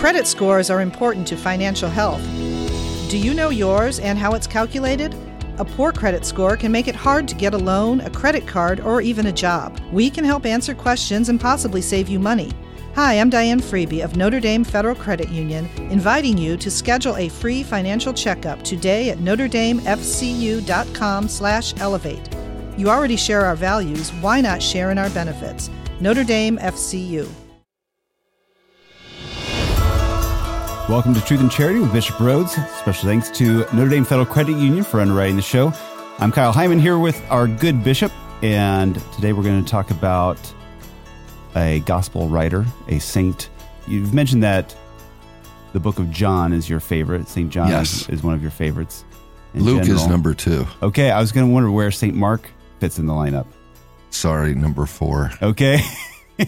Credit scores are important to financial health. Do you know yours and how it's calculated? A poor credit score can make it hard to get a loan, a credit card, or even a job. We can help answer questions and possibly save you money. Hi, I'm Diane Freeby of Notre Dame Federal Credit Union, inviting you to schedule a free financial checkup today at notredamefcu.com/elevate. You already share our values, why not share in our benefits? Notre Dame FCU. Welcome to Truth and Charity with Bishop Rhoades. Special thanks to Notre Dame Federal Credit Union for underwriting the show. I'm Kyle Hyman here with our good bishop, and today we're going to talk about a gospel writer, a saint. You've mentioned that the book of John is your favorite. St. John Yes. is, is one of your favorites. Luke is number two. Okay, I was going to wonder where St. Mark fits in the lineup. Sorry, number four. Okay.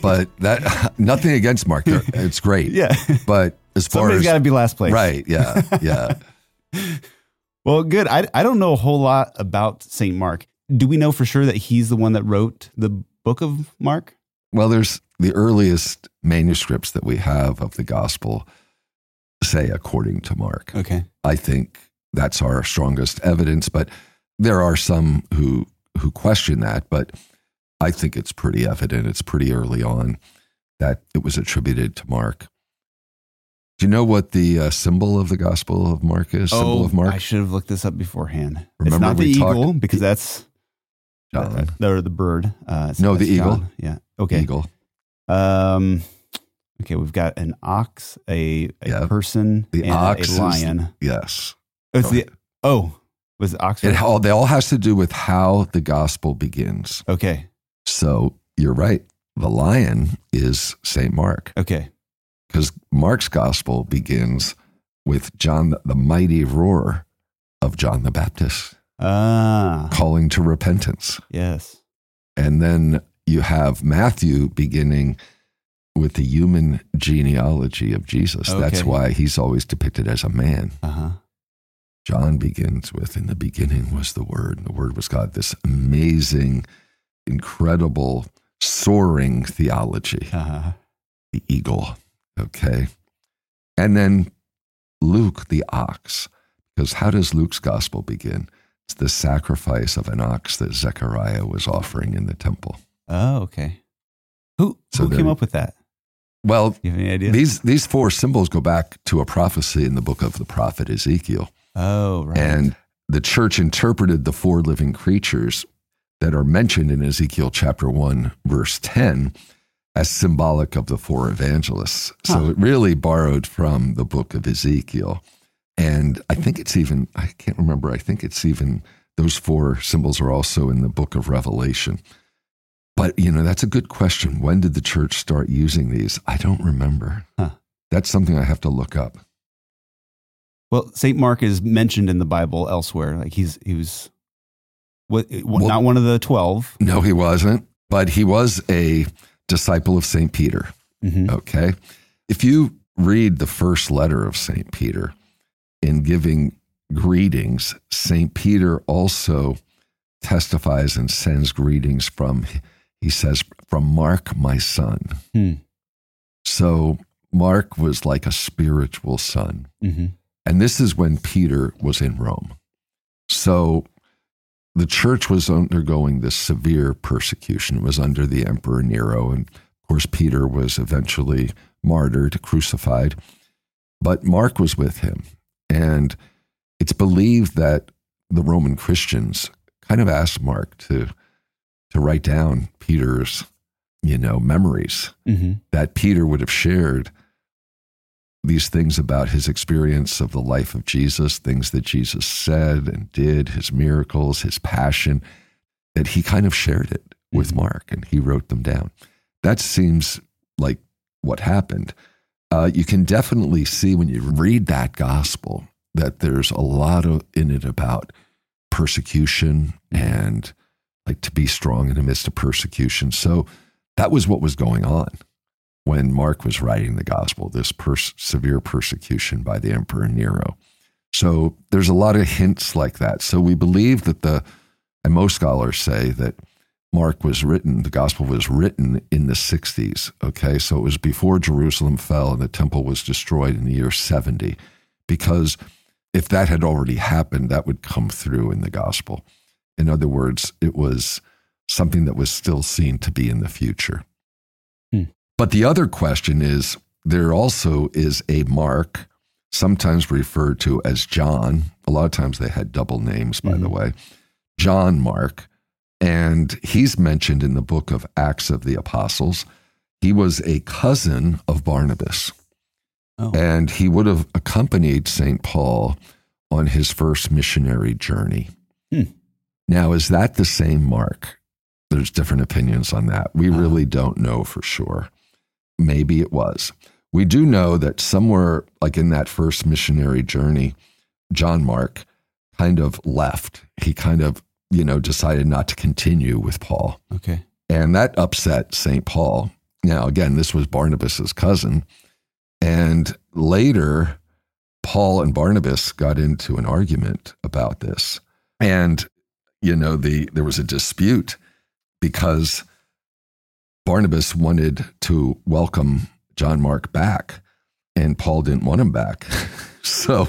But that nothing against Mark. It's great. yeah. But as far Somebody's as got to be last place. right, yeah, yeah. Well, good. I, I don't know a whole lot about St. Mark. Do we know for sure that he's the one that wrote the book of Mark? Well, there's the earliest manuscripts that we have of the gospel say according to Mark. Okay. I think that's our strongest evidence, but there are some who who question that, but I think it's pretty evident. It's pretty early on that it was attributed to Mark. Do you know what the uh, symbol of the Gospel of Mark is? symbol of Mark? Oh, I should have looked this up beforehand. it's Remember not the we talked- eagle because that's John. uh, the, the bird. Uh, No, that's the eagle. John. Yeah. Okay. Eagle. Um. Okay, we've got an ox, a a Yeah. person, The and ox a lion. Yes. Oh, it's the oh, was it ox? It all, they all has to do with how the gospel begins. okay. So you're right. The lion is St. Mark Okay. Because Mark's gospel begins with John, the, mighty roar of John the Baptist Ah. calling to repentance. Yes. And then you have Matthew beginning with the human genealogy of Jesus. That's why he's always depicted as a man. Uh huh. John begins with, In the beginning was the Word, and the Word was God. This amazing, incredible, soaring theology, Uh huh. the eagle. Okay. And then Luke, the ox. Because how does Luke's gospel begin? It's the sacrifice of an ox that Zechariah was offering in the temple. Oh, okay. Who So who came up with that? Well, You have any idea? these, these four symbols go back to a prophecy in the book of the prophet Ezekiel. oh, right. And the church interpreted the four living creatures that are mentioned in Ezekiel chapter 1, verse 10, as symbolic of the four evangelists. So Huh. it really borrowed from the book of Ezekiel. And I think it's even, I can't remember, I think it's even, those four symbols are also in the book of Revelation. But, you know, that's a good question. When did the church start using these? I don't remember. Huh. That's something I have to look up. well, Saint Mark is mentioned in the Bible elsewhere. Like he's he was what, Well- not one of the 12 No, he wasn't, but he was a disciple of St. Peter. Mhm. Okay. If you read the first letter of St. Peter in giving greetings, St. Peter also testifies and sends greetings from, he says, from Mark, my son. Hmm. So Mark was like a spiritual son. Mhm. And this is when Peter was in Rome. So the church was undergoing this severe persecution. It was under the Emperor Nero. And of course, Peter was eventually martyred, crucified. But Mark was with him. And it's believed that the Roman Christians kind of asked Mark to, to write down Peter's, you know, memories Mhm. that Peter would have shared these things about his experience of the life of Jesus, things that Jesus said and did, his miracles, his passion, that he kind of shared it with Mhm. Mark and he wrote them down. That seems like what happened. Uh, you can definitely see when you read that gospel that there's a lot of, in it about persecution and like to be strong in the midst of persecution. So that was what was going on when Mark was writing the gospel, this pers- severe persecution by the Emperor Nero. So there's a lot of hints like that. So we believe that the, and most scholars say that Mark was written, the gospel was written in the 60s. Okay. So it was before Jerusalem fell and the temple was destroyed in the year 70. Because if that had already happened, that would come through in the gospel. In other words, it was something that was still seen to be in the future. But the other question is there also is a Mark, sometimes referred to as John. A lot of times they had double names, by mm-hmm. the way. John Mark. And he's mentioned in the book of Acts of the Apostles. He was a cousin of Barnabas. Oh. And he would have accompanied St. Paul on his first missionary journey. Hmm. Now, is that the same Mark? There's different opinions on that. We uh-huh. really don't know for sure. Maybe it was. We do know that somewhere, like in that first missionary journey, John Mark kind of left. He kind of, you know, decided not to continue with Paul. Okay. And that upset St. Paul. Now, again, this was Barnabas's cousin. And later, Paul and Barnabas got into an argument about this. And, you know, the there was a dispute because Barnabas wanted to welcome John Mark back, and Paul didn't want him back. so,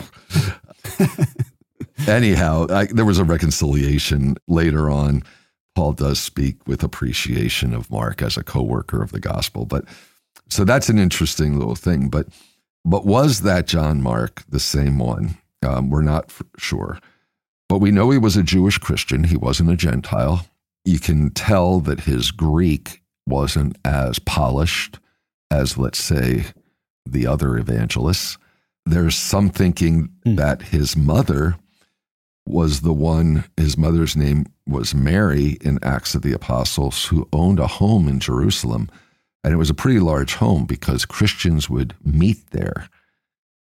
anyhow, I, there was a reconciliation later on. Paul does speak with appreciation of Mark as a co-worker of the gospel, but so that's an interesting little thing. But but was that John Mark the same one? Um, we're not sure, but we know he was a Jewish Christian. He wasn't a Gentile. You can tell that his Greek wasn't as polished as, let's say, the other evangelists. There's some thinking mm. that his mother was the one, his mother's name was Mary in Acts of the Apostles, who owned a home in Jerusalem. And it was a pretty large home because Christians would meet there.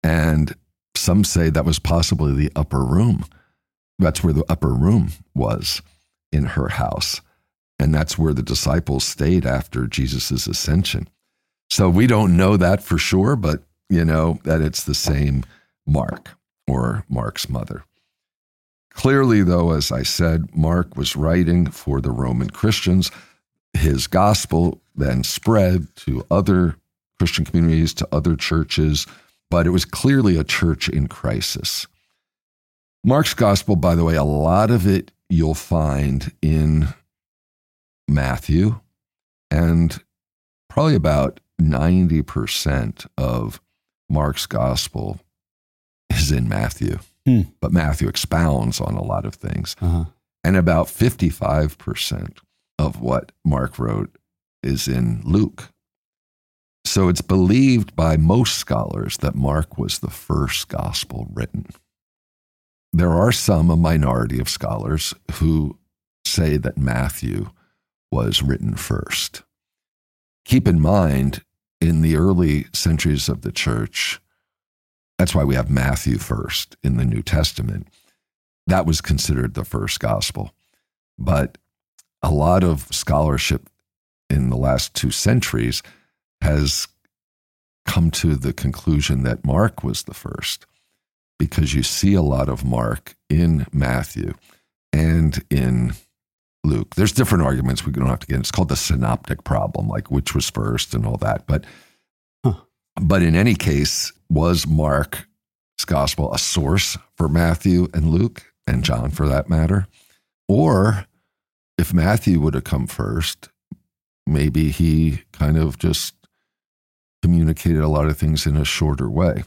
And some say that was possibly the upper room. That's where the upper room was in her house. And that's where the disciples stayed after Jesus' ascension. So we don't know that for sure, but you know that it's the same Mark or Mark's mother. Clearly, though, as I said, Mark was writing for the Roman Christians. His gospel then spread to other Christian communities, to other churches, but it was clearly a church in crisis. Mark's gospel, by the way, a lot of it you'll find in Matthew and probably about 90% of Mark's gospel is in Matthew, hmm. but Matthew expounds on a lot of things. Uh-huh. And about 55% of what Mark wrote is in Luke. So it's believed by most scholars that Mark was the first gospel written. There are some, a minority of scholars, who say that Matthew was written first. Keep in mind, in the early centuries of the church, that's why we have Matthew first in the New Testament. That was considered the first gospel. But a lot of scholarship in the last two centuries has come to the conclusion that Mark was the first because you see a lot of Mark in Matthew and in Luke. There's different arguments we don't have to get. It's called the synoptic problem, like which was first and all that. But huh. but in any case, was Mark's gospel a source for Matthew and Luke and John for that matter? Or if Matthew would have come first, maybe he kind of just communicated a lot of things in a shorter way.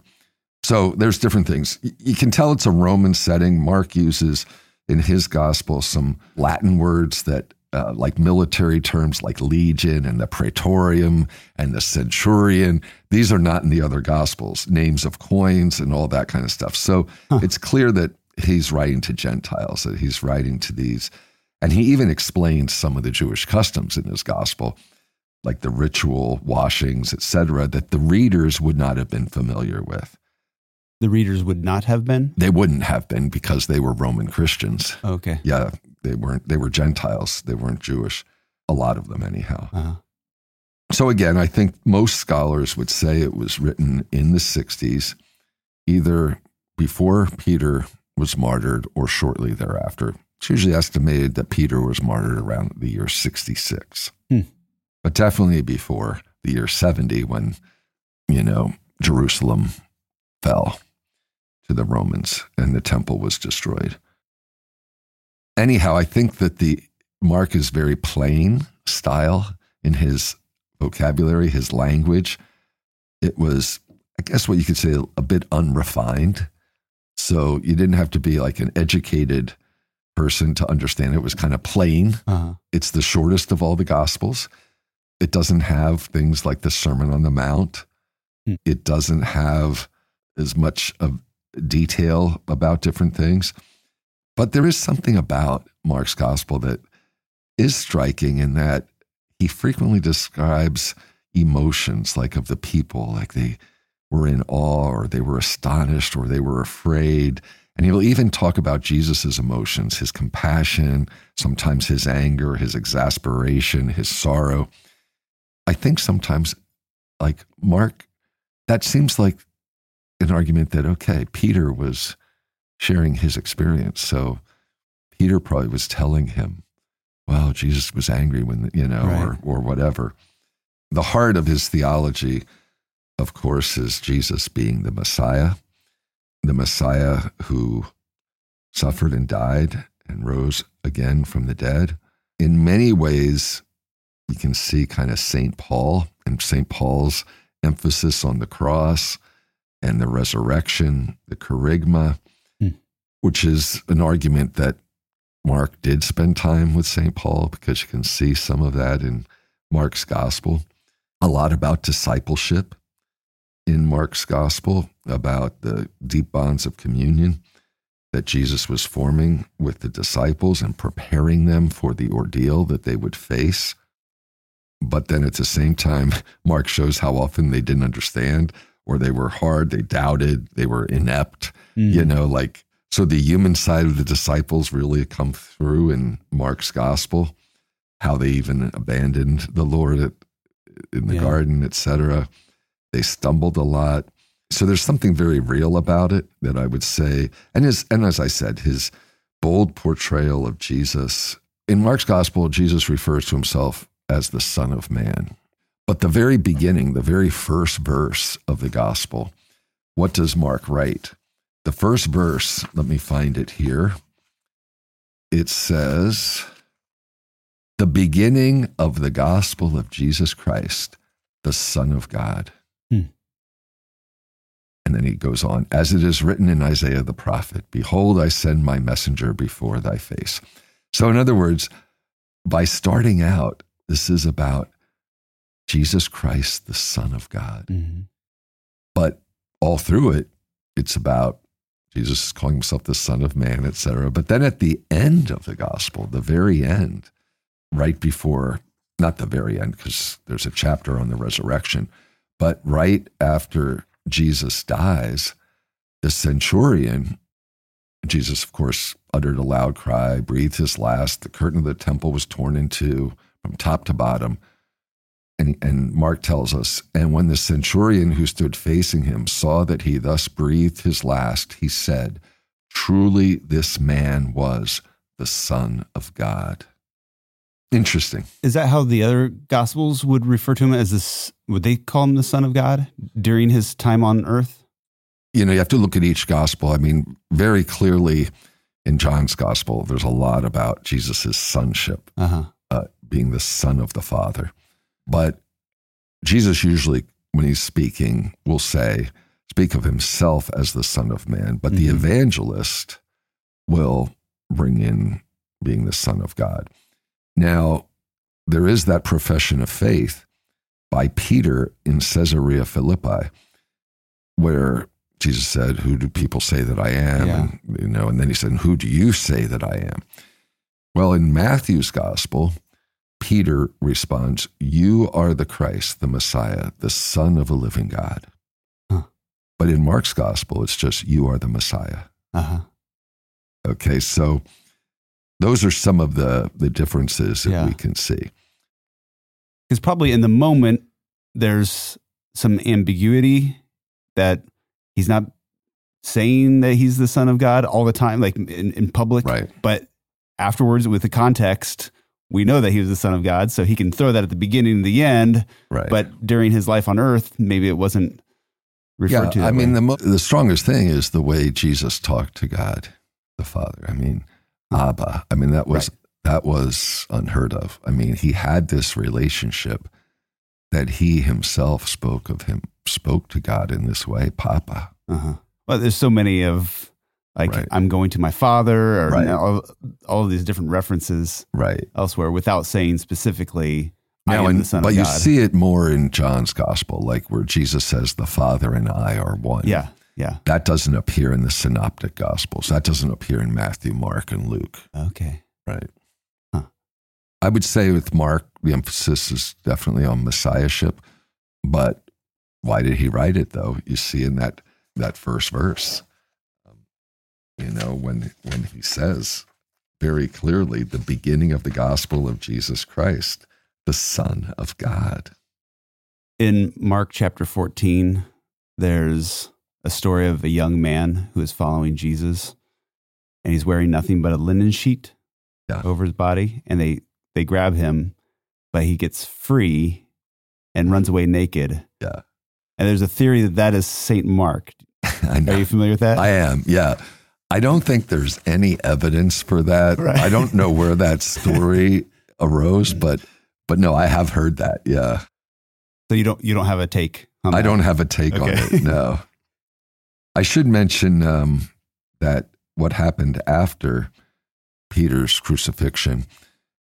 So there's different things. You can tell it's a Roman setting. Mark uses in his gospel some Latin words that, uh, like military terms like legion and the praetorium and the centurion. These are not in the other gospels, names of coins and all that kind of stuff. So huh. it's clear that he's writing to Gentiles, that he's writing to these. And he even explains some of the Jewish customs in his gospel, like the ritual washings, etc., that the readers would not have been familiar with the readers would not have been? They wouldn't have been because they were Roman Christians. Okay. Yeah, they weren't. They were Gentiles. They weren't Jewish. A lot of them, anyhow. Uh-huh. So again, I think most scholars would say it was written in the '60s, either before Peter was martyred or shortly thereafter. it's usually estimated that Peter was martyred around the year 66, Hmm. but definitely before the year 70 when, you know, Jerusalem fell to the Romans and the temple was destroyed. Anyhow, I think that the Mark is very plain style in his vocabulary, his language. It was, I guess, what you could say, a bit unrefined. So you didn't have to be like an educated person to understand it. It was kind of plain. Uh-huh. It's the shortest of all the Gospels. It doesn't have things like the Sermon on the Mount. Hmm. It doesn't have as much of detail about different things. But there is something about Mark's Gospel that is striking in that he frequently describes emotions like of the people, like they were in awe or they were astonished or they were afraid. And he'll even talk about Jesus' emotions, his compassion, sometimes his anger, his exasperation, his sorrow. I think sometimes, like Mark, that seems like an argument that, okay, Peter was sharing his experience. So Peter probably was telling him, well, Jesus was angry when, you know, Right. or, or whatever. The heart of his theology, of course, is Jesus being the Messiah, the Messiah who suffered and died and rose again from the dead. In many ways, you can see kind of St. Paul and St. Paul's emphasis on the cross and the resurrection, the kerygma, Hmm. which is an argument that Mark did spend time with St. Paul because you can see some of that in Mark's gospel. A lot about discipleship in Mark's gospel, about the deep bonds of communion that Jesus was forming with the disciples and preparing them for the ordeal that they would face. But then at the same time, Mark shows how often they didn't understand or they were hard, they doubted, they were inept, Mm. you know, like so the human side of the disciples really come through in Mark's gospel, how they even abandoned the Lord at, in the Yeah. garden, etc. They stumbled a lot. So there's something very real about it that I would say, and his, and as I said, his bold portrayal of Jesus in Mark's gospel, Jesus refers to himself as the Son of Man. But the very beginning, the very first verse of the gospel, what does Mark write? The first verse, let me find it here. It says, The beginning of the gospel of Jesus Christ, the Son of God. Hmm. And then he goes on, as it is written in Isaiah the prophet, Behold, I send my messenger before thy face. So, in other words, by starting out, this is about Jesus Christ, the Son of God. Mhm. But all through it, it's about Jesus calling himself the Son of Man, etc. But then at the end of the gospel, the very end, right before, not the very end, because there's a chapter on the resurrection, but right after Jesus dies, the centurion, Jesus, of course, uttered a loud cry, breathed his last. The curtain of the temple was torn in two from top to bottom. And, and Mark tells us, and when the centurion who stood facing him saw that he thus breathed his last, he said, Truly, this man was the Son of God. Interesting. Is that how the other gospels would refer to him as this? Would they call him the Son of God during his time on earth? You know, you have to look at each gospel. I mean, very clearly in John's gospel, there's a lot about Jesus' sonship. Uh huh. uh, being the son of the Father. But Jesus usually, when he's speaking, will say, speak of himself as the Son of Man. But the Mhm. evangelist will bring in being the Son of God. Now, there is that profession of faith by Peter in Caesarea Philippi, where Jesus said, Who do people say that I am? Yeah. And, you know, and then he said, Who do you say that I am? Well, in Matthew's gospel, Peter responds, You are the Christ, the Messiah, the Son of a living God. Huh. But in Mark's gospel, it's just, You are the Messiah. Uh huh. Okay, so those are some of the, the differences that Yeah. we can see. Because probably in the moment, there's some ambiguity that he's not saying that he's the Son of God all the time, like in, in public. Right. But afterwards with the context, we know that he was the son of God, so he can throw that at the beginning and the end. Right. But during his life on earth, maybe it wasn't referred yeah, to. That I mean, the, mo- the strongest thing is the way Jesus talked to God, the Father. I mean, Abba. I mean, that was that was unheard of. I mean, he had this relationship that he himself spoke of him, spoke to God in this way, Papa. uh-huh. well, there's so many of like Right. I'm going to my father, or Right. all, all of these different references Right. elsewhere without saying specifically. I Now, and, the son but you see it more in John's gospel, like where Jesus says, "The Father and I are one." yeah, yeah, that doesn't appear in the synoptic gospels. That doesn't appear in Matthew, Mark, and Luke. okay, Right. Huh. I would say with Mark, the emphasis is definitely on messiahship. But why did he write it though? You see in that that first verse, you know, when when he says very clearly the beginning of the gospel of Jesus Christ, the Son of God. in Mark chapter 14, there's a story of a young man who is following Jesus and he's wearing nothing but a linen sheet Yeah. over his body and they they grab him but he gets free and runs away naked. Yeah. And there's a theory that that is Saint Mark. I know. Are you familiar with that? I am, yeah. I don't think there's any evidence for that. Right. I don't know where that story arose, but but no, I have heard that. Yeah, so you don't you don't have a take on I that? don't have a take on it. No, I should mention um, that what happened after Peter's crucifixion.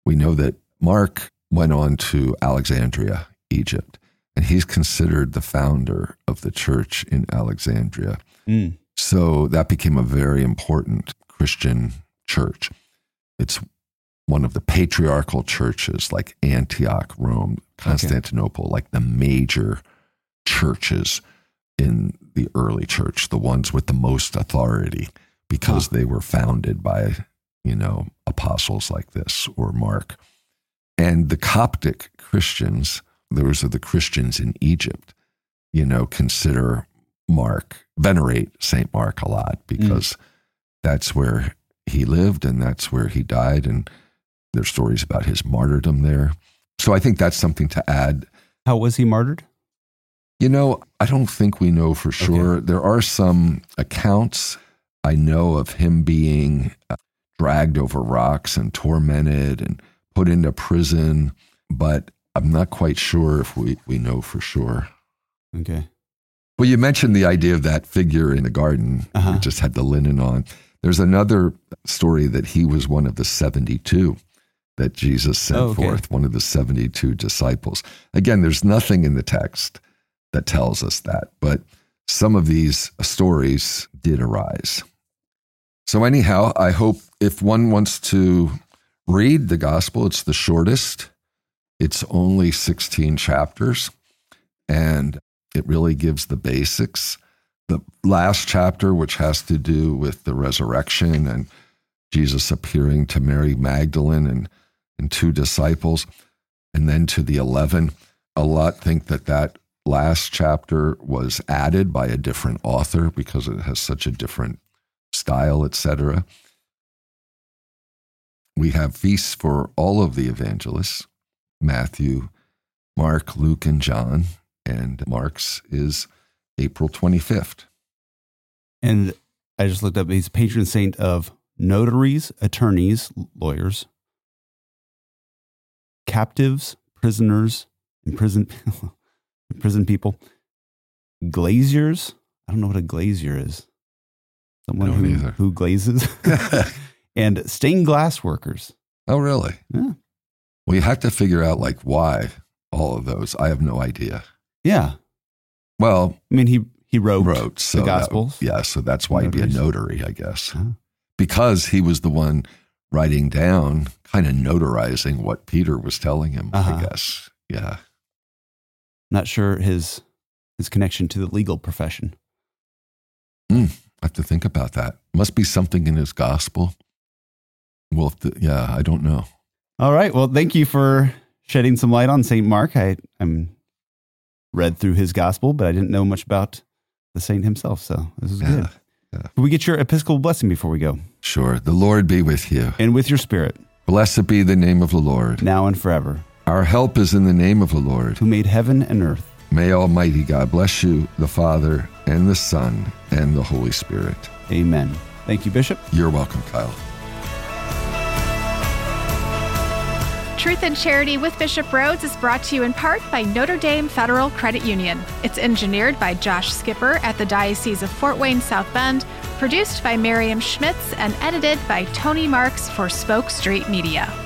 We know that Mark went on to Alexandria, Egypt, and he's considered the founder of the church in Alexandria. Mm. So that became a very important Christian church. It's one of the patriarchal churches like Antioch, Rome, Constantinople, like the major churches in the early church, the ones with the most authority because they were founded by, you know, apostles like this or Mark. And the Coptic Christians, those are the Christians in Egypt, you know, consider Mark, venerate St. Mark a lot because that's where he lived and that's where he died. And there's stories about his martyrdom there. So I think that's something to add. How was he martyred? You know, I don't think we know for sure. There are some accounts I know of him being uh, dragged over rocks and tormented and put into prison, but I'm not quite sure if we, we know for sure. Okay. Well, you mentioned the idea of that figure in the garden Uh-huh. who just had the linen on. There's another story that he was one of the 72 that Jesus sent Oh, okay. forth, one of the 72 disciples. Again, there's nothing in the text that tells us that, but some of these stories did arise. So, anyhow, I hope if one wants to read the gospel, it's the shortest, it's only 16 chapters, and it really gives the basics. The last chapter, which has to do with the resurrection and Jesus appearing to Mary Magdalene and, and two disciples, and then to the 11, a lot think that that last chapter was added by a different author because it has such a different style, etc. We have feasts for all of the evangelists Matthew, Mark, Luke, and John. And Mark's is April 25th. And I just looked up. He's patron saint of notaries, attorneys, lawyers, captives, prisoners, imprisoned, imprisoned people, glaziers. I don't know what a glazier is. Someone who, either. who glazes, and stained glass workers. Oh, really? Yeah. Well, you have to figure out like why all of those. I have no idea. Yeah, Well, I mean he he wrote, wrote so the that- Gospels. yeah, so that's why he'd be a notary, I guess, Huh. because he was the one writing down, kind of notarizing what Peter was telling him. I Uh-huh. guess. Yeah. Not sure his his connection to the legal profession. I have to think about that. Must be something in his gospel. Well, the, yeah, I don't know. All right. Well, thank you for shedding some light on Saint Mark. I I'm read through his gospel, but I didn't know much about the saint himself. So this is Yeah. good. Can we get your Episcopal blessing before we go? Sure. The Lord be with you. And with your spirit, Blessed be the name of the Lord. now and forever, Our help is in the name of the Lord. who made heaven and earth. May Almighty God bless you, the Father, and the Son, and the Holy Spirit. Amen. Thank you, Bishop. You're welcome, Kyle. Truth and Charity with Bishop Rhoades is brought to you in part by Notre Dame Federal Credit Union. It's engineered by Josh Skipper at the Diocese of Fort Wayne South Bend, produced by Miriam Schmitz, and edited by Tony Marks for Spoke Street Media.